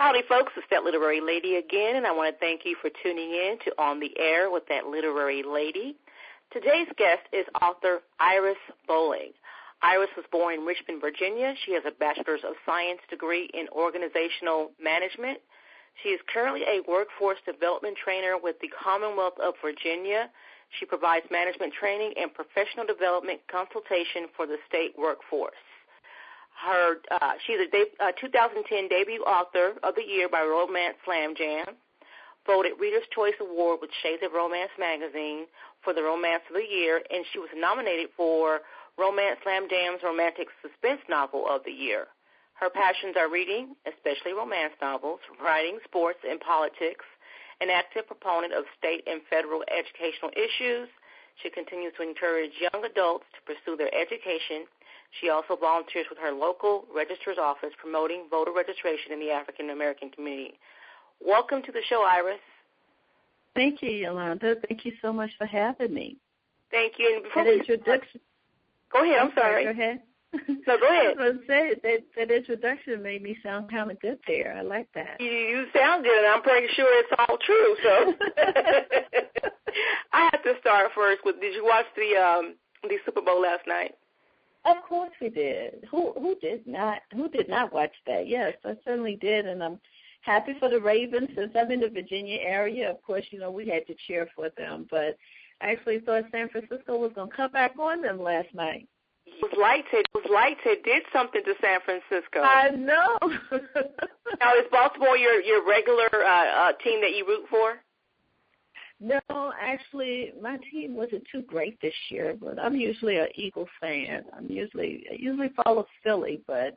Howdy, folks. It's that literary lady again, and I want to thank you for tuning in to On the Air with that literary lady. Today's guest is author Iris Bowling. Iris was born in Richmond, Virginia. She has a Bachelor's of Science degree in Organizational Management. She is currently a workforce development trainer with the Commonwealth of Virginia. She provides management training and professional development consultation for the state workforce her uh, she's a de- uh, 2010 debut author of the year by Romance Slam Jam, voted Reader's Choice Award with Shades of Romance magazine for the Romance of the Year, and she was nominated for Romance Slam Jam's Romantic Suspense Novel of the Year. Her passions are reading, especially romance novels, writing, sports, and politics, an active proponent of state and federal educational issues. She continues to encourage young adults to pursue their education she also volunteers with her local registrar's office promoting voter registration in the African American community. Welcome to the show, Iris. Thank you, Yolanda. Thank you so much for having me. Thank you. And before that introduction. Go ahead. I'm sorry. Go ahead. No, go ahead. I was say that that introduction made me sound kind of good there. I like that. You, you sound good, and I'm pretty sure it's all true. So I have to start first with. Did you watch the um the Super Bowl last night? Of course we did. Who who did not who did not watch that? Yes, I certainly did and I'm happy for the Ravens since I'm in the Virginia area. Of course, you know, we had to cheer for them, but I actually thought San Francisco was gonna come back on them last night. It was lights. It was lighted. Did something to San Francisco. I know. now is Baltimore your your regular uh, uh, team that you root for? No, actually, my team wasn't too great this year, but I'm usually an Eagles fan. I'm usually I usually follow Philly, but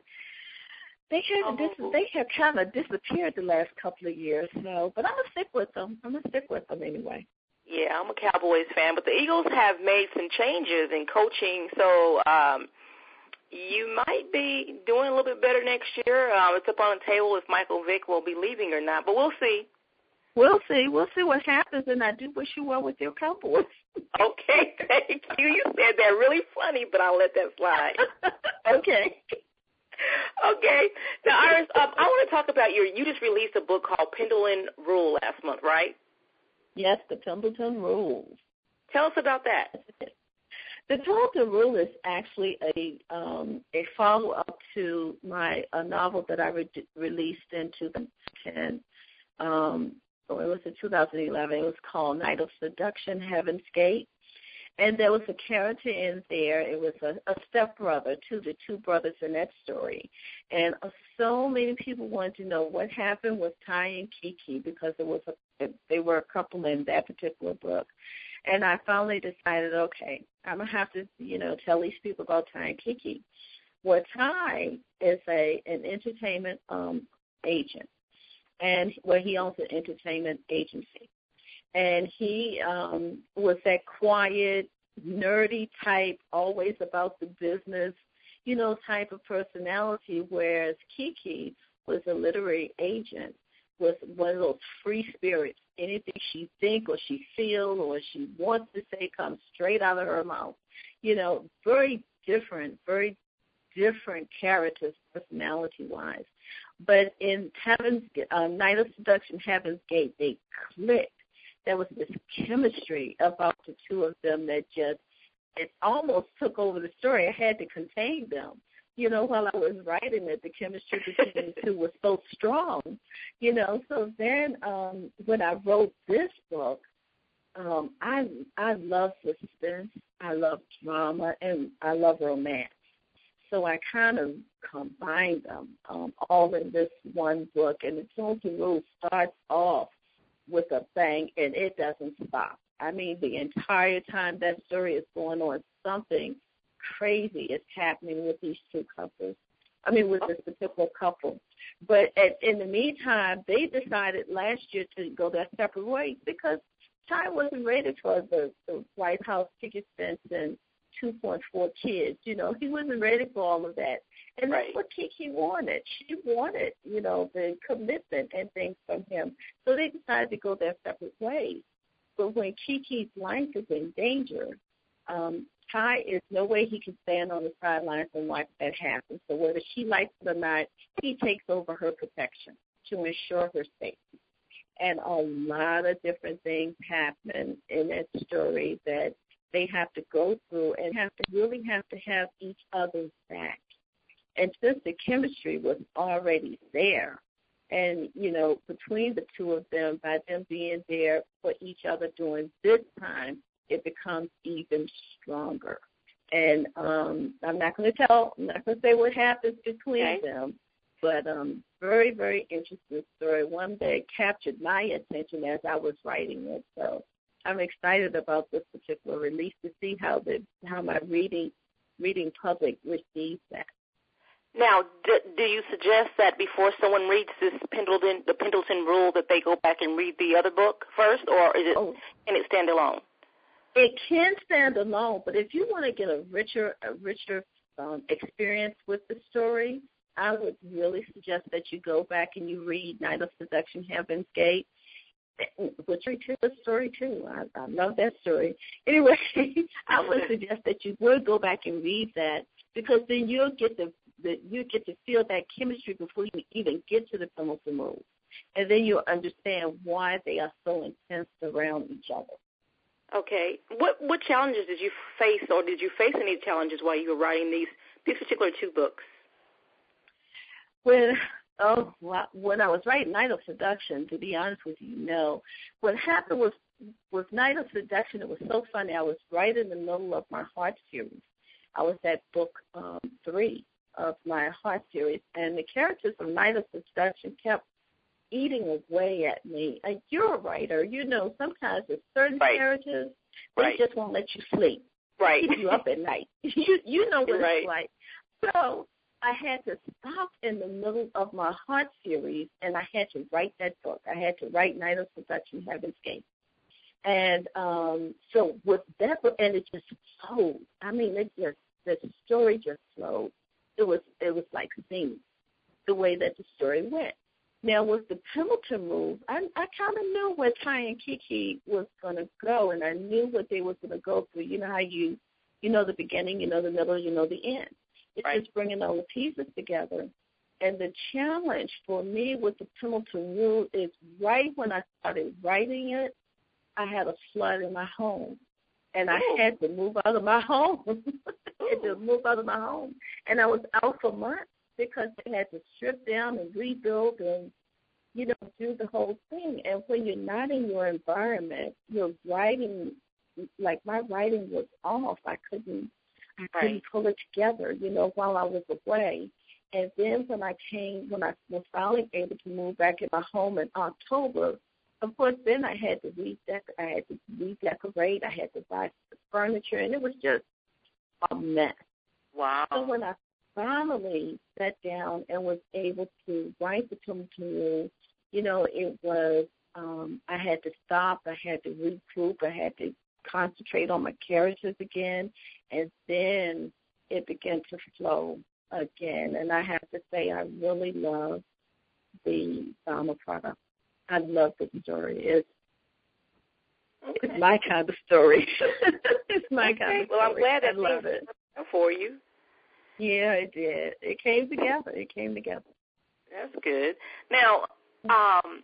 they have oh. dis- they have kind of disappeared the last couple of years. So, but I'm gonna stick with them. I'm gonna stick with them anyway. Yeah, I'm a Cowboys fan, but the Eagles have made some changes in coaching, so um you might be doing a little bit better next year. Uh, it's up on the table if Michael Vick will be leaving or not, but we'll see. We'll see. We'll see what happens, and I do wish you well with your Cowboys. okay, thank you. You said that really funny, but I'll let that slide. okay. Okay. Now, Iris, um, I want to talk about your. You just released a book called Pendleton Rule last month, right? Yes, the Pendleton Rules. Tell us about that. The Pendleton Rule is actually a um, a follow up to my a novel that I re- released in 2010. Um, it was in 2011. It was called Night of Seduction, Heaven's Gate. And there was a character in there. It was a, a stepbrother to the two brothers in that story. And uh, so many people wanted to know what happened with Ty and Kiki because it was a, they were a couple in that particular book. And I finally decided, okay, I'm gonna have to, you know, tell these people about Ty and Kiki. Well, Ty is a an entertainment um agent and where he owns an entertainment agency. And he um was that quiet, nerdy type, always about the business, you know, type of personality, whereas Kiki was a literary agent, was one of those free spirits. Anything she think or she feel or she wants to say comes straight out of her mouth. You know, very different, very different characters personality wise. But in Heaven's um, Night of Seduction, Heaven's Gate, they clicked. There was this chemistry about the two of them that just it almost took over the story. I had to contain them. You know, while I was writing it, the chemistry between the two was so strong. You know, so then um when I wrote this book, um, I I love suspense, I love drama, and I love romance. So I kind of combined them um, all in this one book. And the Pendleton Rule starts off with a bang, and it doesn't stop. I mean, the entire time that story is going on, something crazy is happening with these two couples. I mean, with this particular couple. But at, in the meantime, they decided last year to go their separate ways because Ty wasn't ready for the, the White House picket fence and 2.4 kids. You know, he wasn't ready for all of that. And right. that's what Kiki wanted. She wanted, you know, the commitment and things from him. So they decided to go their separate ways. But when Kiki's life is in danger, um, Ty is no way he can stand on the sidelines and watch that happen. So whether she likes it or not, he takes over her protection to ensure her safety. And a lot of different things happen in that story that they have to go through and have to really have to have each other's back. And since the chemistry was already there, and you know, between the two of them, by them being there for each other during this time, it becomes even stronger. And um I'm not going to tell, I'm not going to say what happens between okay. them, but um very, very interesting story. One that captured my attention as I was writing it. So I'm excited about this particular release to see how the how my reading reading public receives that. Now, do, do you suggest that before someone reads this Pendleton the Pendleton Rule that they go back and read the other book first, or is it oh. can it stand alone? It can stand alone, but if you want to get a richer a richer um, experience with the story, I would really suggest that you go back and you read Night of Seduction, Heaven's Gate, which is a story too. I, I love that story. Anyway, I would suggest that you would go back and read that because then you'll get the, the you get to feel that chemistry before you even get to the Pendleton move, and then you'll understand why they are so intense around each other. Okay, what what challenges did you face, or did you face any challenges while you were writing these these particular two books? When oh when I was writing Night of Seduction, to be honest with you, no. What happened was with Night of Seduction, it was so funny. I was right in the middle of my heart series. I was at book um, three of my heart series, and the characters of Night of Seduction kept eating away at me. Like you're a writer, you know. Sometimes with certain right. characters, they right. just won't let you sleep. Right. Keep you up at night. you you know what right. it's like. So I had to stop in the middle of my heart series and I had to write that book. I had to write Night of Seduction Heaven's Gate. And um so with that and it just flowed. I mean it just the story just flowed. It was it was like singing the way that the story went. Now with the Pendleton move, I I kind of knew where Ty and Kiki was going to go, and I knew what they was going to go through. You know how you, you know the beginning, you know the middle, you know the end. It's right. just bringing all the pieces together. And the challenge for me with the Pendleton Rule is right when I started writing it, I had a flood in my home. And I Ooh. had to move out of my home. I had to move out of my home. And I was out for months because they had to strip down and rebuild and, you know, do the whole thing. And when you're not in your environment, your writing, like my writing was off. I couldn't I couldn't pull it together, you know, while I was away. And then when I came, when I was finally able to move back in my home in October, of course, then I had to redec- I had to redecorate. I had to buy furniture, and it was just a mess. Wow. So when I finally sat down and was able to write the Tumultuous, you know, it was um I had to stop, I had to regroup, I had to concentrate on my characters again, and then it began to flow again. And I have to say, I really love the Dharma product. I love the story. It's okay. it's my kind of story. it's my okay. kind of story. Well, I'm glad I love it for you. Yeah, it did. It came together. It came together. That's good. Now, um,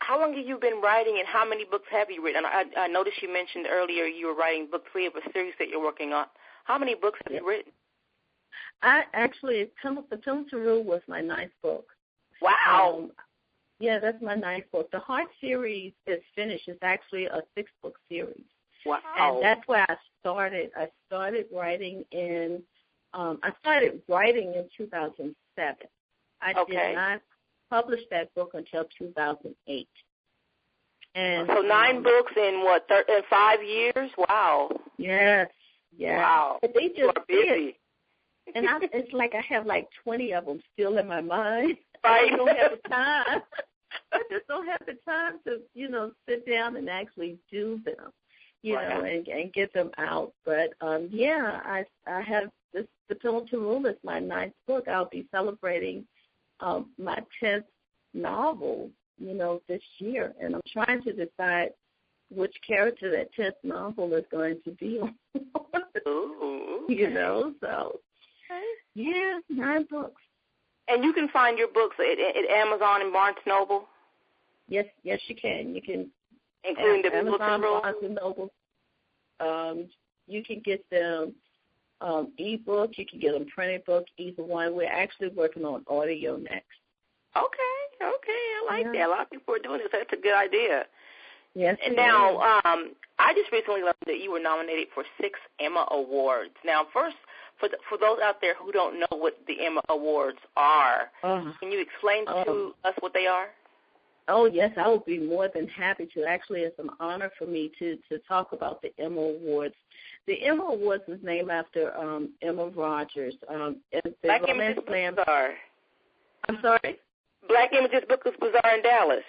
how long have you been writing, and how many books have you written? I, I noticed you mentioned earlier you were writing book three of a series that you're working on. How many books have yeah. you written? I actually, the Pendleton Rule was my ninth book. Wow. Um, yeah, that's my ninth book. The Heart series is finished. It's actually a six book series. Wow. And that's where I started. I started writing in, um, I started writing in 2007. I okay. did not published that book until 2008. And so nine um, books in what thir- in five years? Wow. Yes. Yes. Wow. But they just you are busy. and I, it's like I have like 20 of them still in my mind. Right. I don't have the time. I just don't have the time to, you know, sit down and actually do them, you right. know, and, and get them out. But um yeah, I I have this. The Pendleton Rule is my ninth book. I'll be celebrating um, my tenth novel, you know, this year, and I'm trying to decide which character that tenth novel is going to be on. Ooh, okay. You know, so yeah, nine books. And you can find your books at, at Amazon and Barnes Noble. Yes, yes, you can. You can, including the Amazon, Barnes and Noble. Um, you can get them um, ebook. You can get them printed book. Either one. We're actually working on audio next. Okay, okay, I like Yeah. that. A lot of people are doing this. That's a good idea. Yes. And now, um, I just recently learned that you were nominated for six Emma Awards. Now, first, for the, for those out there who don't know what the Emma Awards are, Uh, can you explain to Um, us what they are? Oh yes, I would be more than happy to. Actually, it's an honor for me to to talk about the Emma Awards. The Emma Awards is named after um, Emma Rodgers. Um, and the Black Images Slam. Bazaar. I'm sorry. Black Images Book Bazaar in Dallas.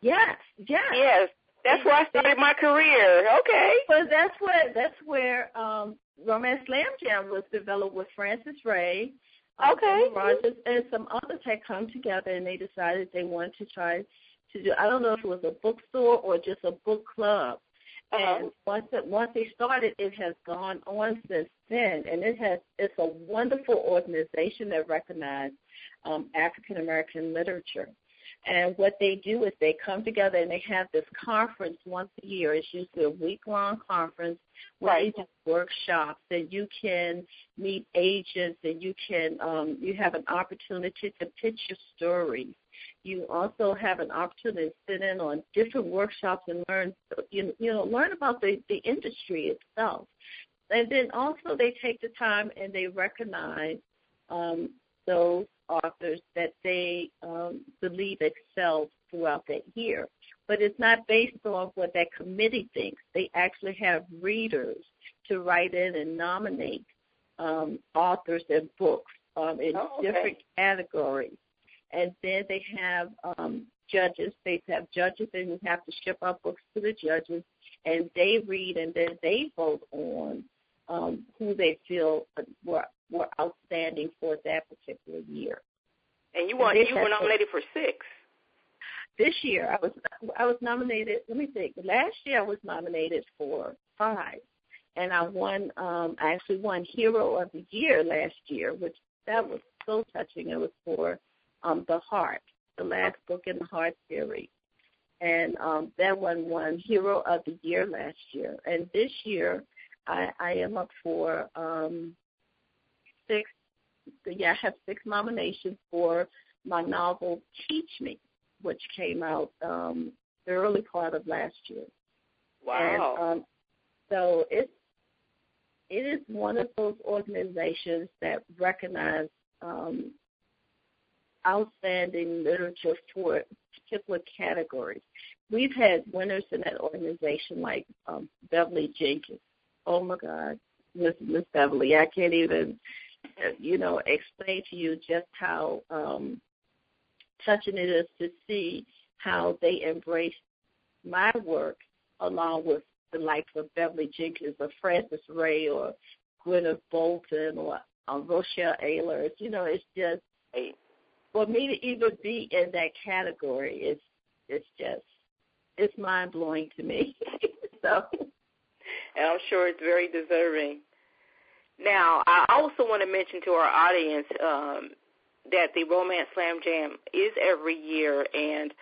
Yes, yes. Yes, that's where I started my career. Okay. But that's where that's where um, Romance Slam Jam was developed with Francis Ray, Okay. Rodgers, and some others had come together, and they decided they wanted to try to do. I don't know if it was a bookstore or just a book club. Uh-huh. And once it, once they started, it has gone on since then, and it has it's a wonderful organization that recognizes um, African American literature. And what they do is they come together and they have this conference once a year. It's usually a week long conference where Right. they do workshops and you can meet agents and you can um, you have an opportunity to pitch your stories. You also have an opportunity to sit in on different workshops and learn you you know learn about the the industry itself. And then also they take the time and they recognize um, those authors that they um, believe excel throughout that year. But it's not based on what that committee thinks. They actually have readers to write in and nominate um, authors and books um, in Oh, okay. different categories. And then they have um, judges. They have judges, and you have to ship our books to the judges, and they read, and then they vote on um, who they feel were were outstanding for that particular year. And you won. You were nominated for six. This year, I was I was nominated. Let me think. Last year, I was nominated for five, and I won. Um, I actually won Hero of the Year last year, which that was so touching. It was for um, the Heart, the last book in the Heart series, and um, that one won Hero of the Year last year. And this year, I, I am up for um, six. Yeah, I have six nominations for my novel Teach Me, which came out um, the early part of last year. Wow. And, um, so it's it is one of those organizations that recognize um, outstanding literature for particular categories. We've had winners in that organization like um, Beverly Jenkins. Oh my God, Miss Miss Beverly, I can't even you know explain to you just how um, touching it is to see how they embrace my work along with the likes of Beverly Jenkins or Francis Ray or Gwyneth Bolton or um, Rochelle Alers. You know, it's just for me to even be in that category is it's just it's mind blowing to me. so and I'm sure it's very deserving. Now, I also want to mention to our audience um, that the Romance Slam Jam is every year, and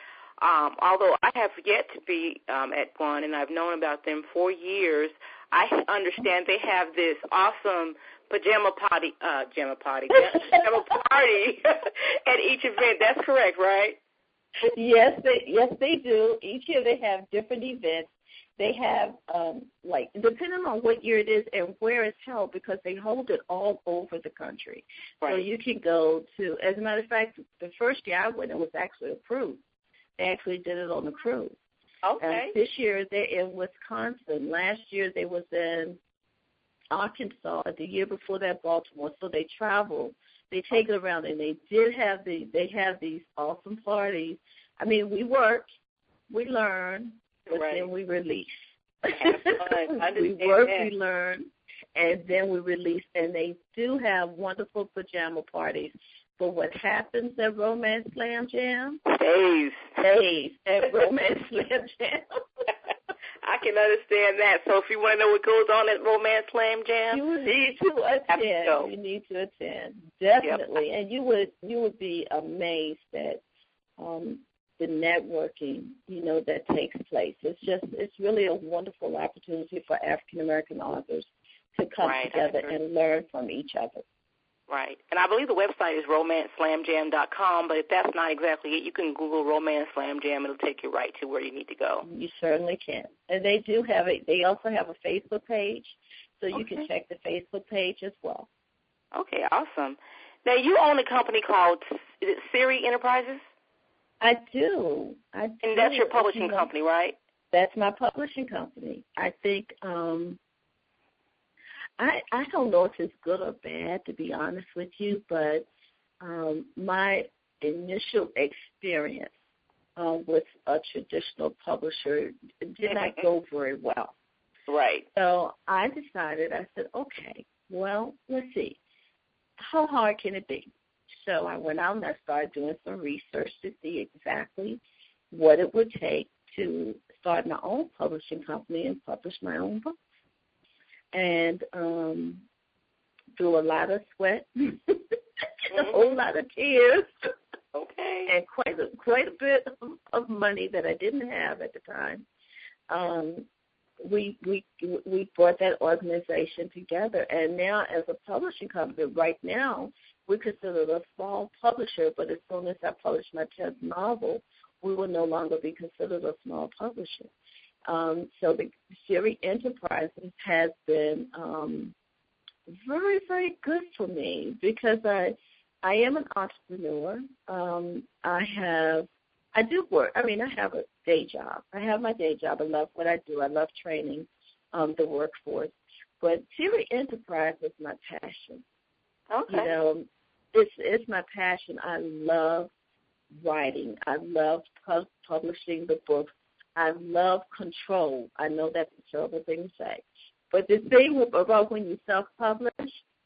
um, although I have yet to be um, at one, and I've known about them for years, I understand they have this awesome pajama party, uh, pajama party, pajama party at each event. That's correct, right? yes, they yes they do. Each year they have different events. They have um like depending on what year it is and where it's held because they hold it all over the country. So you can go to as a matter of fact, the first year I went it was actually a cruise. They actually did it on a cruise. Okay. This year they're in Wisconsin. Last year they was in Arkansas. The year before that, Baltimore. So they travel. They take it around, and they did have the. They have these awesome parties. I mean, we work, we learn, but Right. then we release. Have fun. I we work, that. we learn, and then we release. And they do have wonderful pajama parties. But what happens at Romance Slam Jam? Days. Days at Romance Slam Jam. I can understand that. So if you want to know what goes on at Romance Slam Jam, you need to attend. You need to attend definitely, yep. and you would you would be amazed at um, the networking you know that takes place. It's just it's really a wonderful opportunity for African American authors to come right, together and learn from each other. Right. And I believe the website is romanceslamjam.com, but if that's not exactly it, you can Google Romance Slam Jam. It'll take you right to where you need to go. You certainly can. And they do have a they also have a Facebook page, so you okay. can check the Facebook page as well. Okay, awesome. Now you own a company called is it Siri Enterprises? I do. I do. And that's your publishing you know, company, right? That's my publishing company. I think um I I don't know if it's good or bad to be honest with you, but um, my initial experience uh, with a traditional publisher did not go very well. Right. So I decided. I said, okay, well, let's see, how hard can it be? So I went out and I started doing some research to see exactly what it would take to start my own publishing company and publish my own book and um, through a lot of sweat, mm-hmm. a whole lot of tears. Okay. And quite a quite a bit of, of money that I didn't have at the time. Um, we we we brought that organization together, and now as a publishing company, right now we consider a small publisher. But as soon as I publish my tenth novel, we will no longer be considered a small publisher. Um, so the Siri Enterprises has been um, very, very good for me because I I am an entrepreneur. Um, I have I do work. I mean, I have a day job. I have my day job. I love what I do. I love training um, the workforce. But Siri Enterprise is my passion. Okay. You know, it's it's my passion. I love writing. I love pu- publishing the books I love control. I know that's a terrible thing to say. But the thing about when you self publish,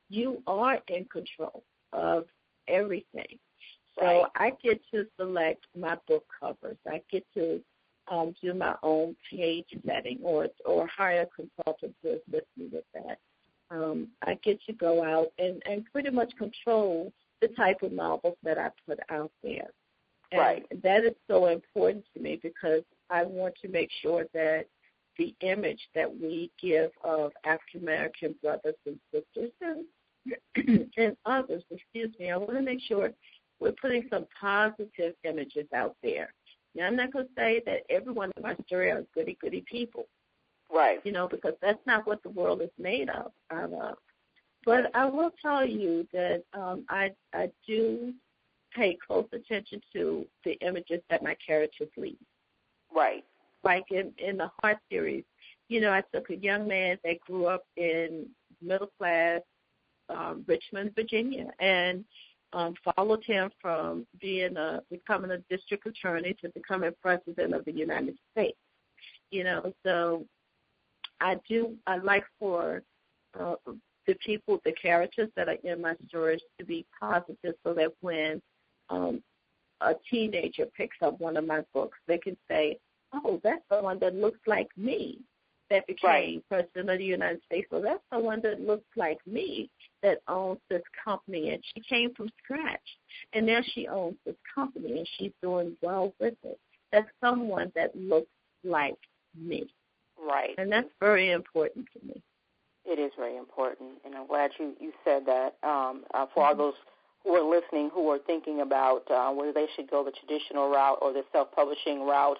you are in control of everything. So. I get to select my book covers. I get to um, do my own page setting or or hire a consultant to assist me with that. Um, I get to go out and, and pretty much control the type of novels that I put out there. And right. that is so important to me because I want to make sure that the image that we give of African American brothers and sisters and, and others, excuse me, I want to make sure we're putting some positive images out there. Now, I'm not going to say that everyone in my story are goody goody people. Right. You know, because that's not what the world is made of. Out of. But I will tell you that um, I I do pay close attention to the images that my characters leave. Right. Like in in the Heart series, you know, I took a young man that grew up in middle class um, Richmond, Virginia, and um, followed him from being a becoming a district attorney to becoming president of the United States. You know, so I do I like for uh, the people, the characters that are in my stories to be positive, so that when um, a teenager picks up one of my books, they can say, "Oh, that's the one that looks like me." That became right. president of the United States. So that's the one that looks like me that owns this company, and she came from scratch, and now she owns this company, and she's doing well with it. That's someone that looks like me. Right. And that's very important to me. It is very important, and I'm glad you you said that. Um, uh, for all those who are listening who are thinking about uh, whether they should go the traditional route or the self-publishing route.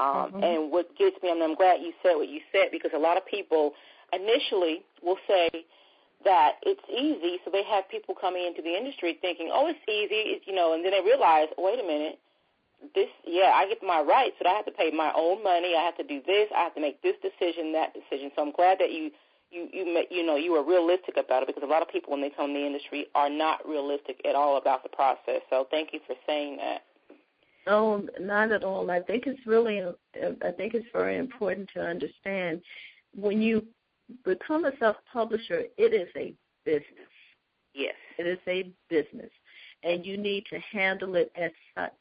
Um, mm-hmm. And what gets me, and I'm glad you said what you said because a lot of people initially will say that it's easy, so they have people coming into the industry thinking, oh, it's easy, it's, you know, and then they realize, wait a minute, this, yeah, I get my rights, but I have to pay my own money. I have to do this. I have to make this decision, that decision. So I'm glad that you you you you know you are realistic about it because a lot of people when they come in the industry are not realistic at all about the process. So thank you for saying that. No, not at all. I think it's really I think it's very important to understand when you become a self-publisher, it is a business. Yes. It is a business, and you need to handle it as such.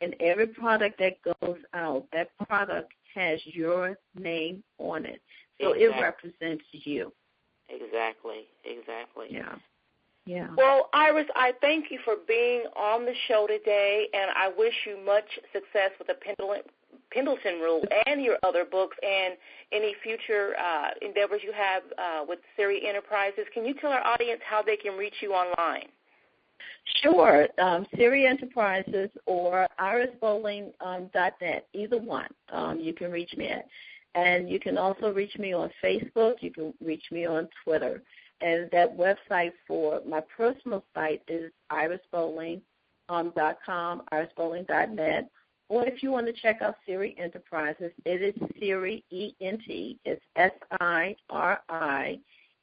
And every product that goes out, that product has your name on it. So exactly. it represents you. Exactly. Exactly. Yeah. Yeah. Well, Iris, I thank you for being on the show today, and I wish you much success with the Pendleton, Pendleton Rule and your other books and any future uh, endeavors you have uh, with Siri Enterprises. Can you tell our audience how they can reach you online? Sure. Um, Siri Enterprises or irisbowling.net, um, either one um, you can reach me at. And you can also reach me on Facebook. You can reach me on Twitter. And that website for my personal site is irisbowling.com, irisbowling.net. Or if you want to check out Siri Enterprises, it is Siri E N T. It's S I R I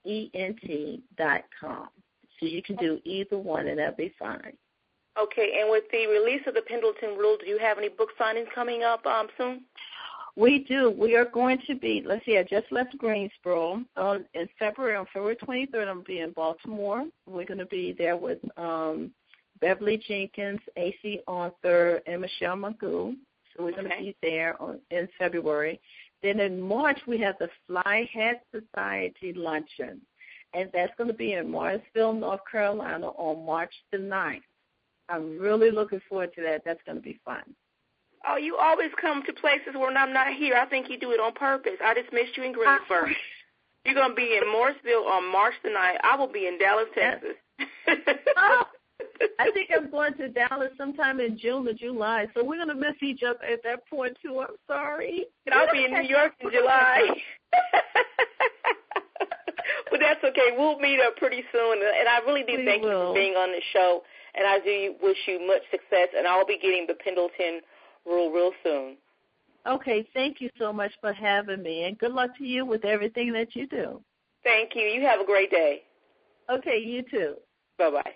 E N T dot com. So you can do either one, and that'll be fine. Okay, and with the release of the Pendleton Rule, do you have any book signings coming up um, soon? We do. We are going to be, let's see, I just left Greensboro. Um, in February, on February 23rd, I'm going to be in Baltimore. We're going to be there with um, Beverly Jenkins, A.C. Arthur, and Michelle Magoo. So we're going to be there on, in February. Then in March, we have the Fly Hat Society Luncheon, and that's going to be in Morrisville, North Carolina on March the 9th. I'm really looking forward to that. That's going to be fun. Oh, you always come to places when I'm not here. I think you do it on purpose. I just missed you in Greensboro. You're going to be in Morrisville on March the 9th. I will be in Dallas, Texas. oh, I think I'm going to Dallas sometime in June or July, so we're going to miss each other at that point, too. I'm sorry. And I'll be in New York in July. but that's okay. We'll meet up pretty soon. And I really do we thank will. you for being on the show. And I do wish you much success. And I'll be getting the Pendleton rule real soon. Okay, thank you so much for having me, and good luck to you with everything that you do. Thank you. You have a great day. Okay, you too. Bye bye.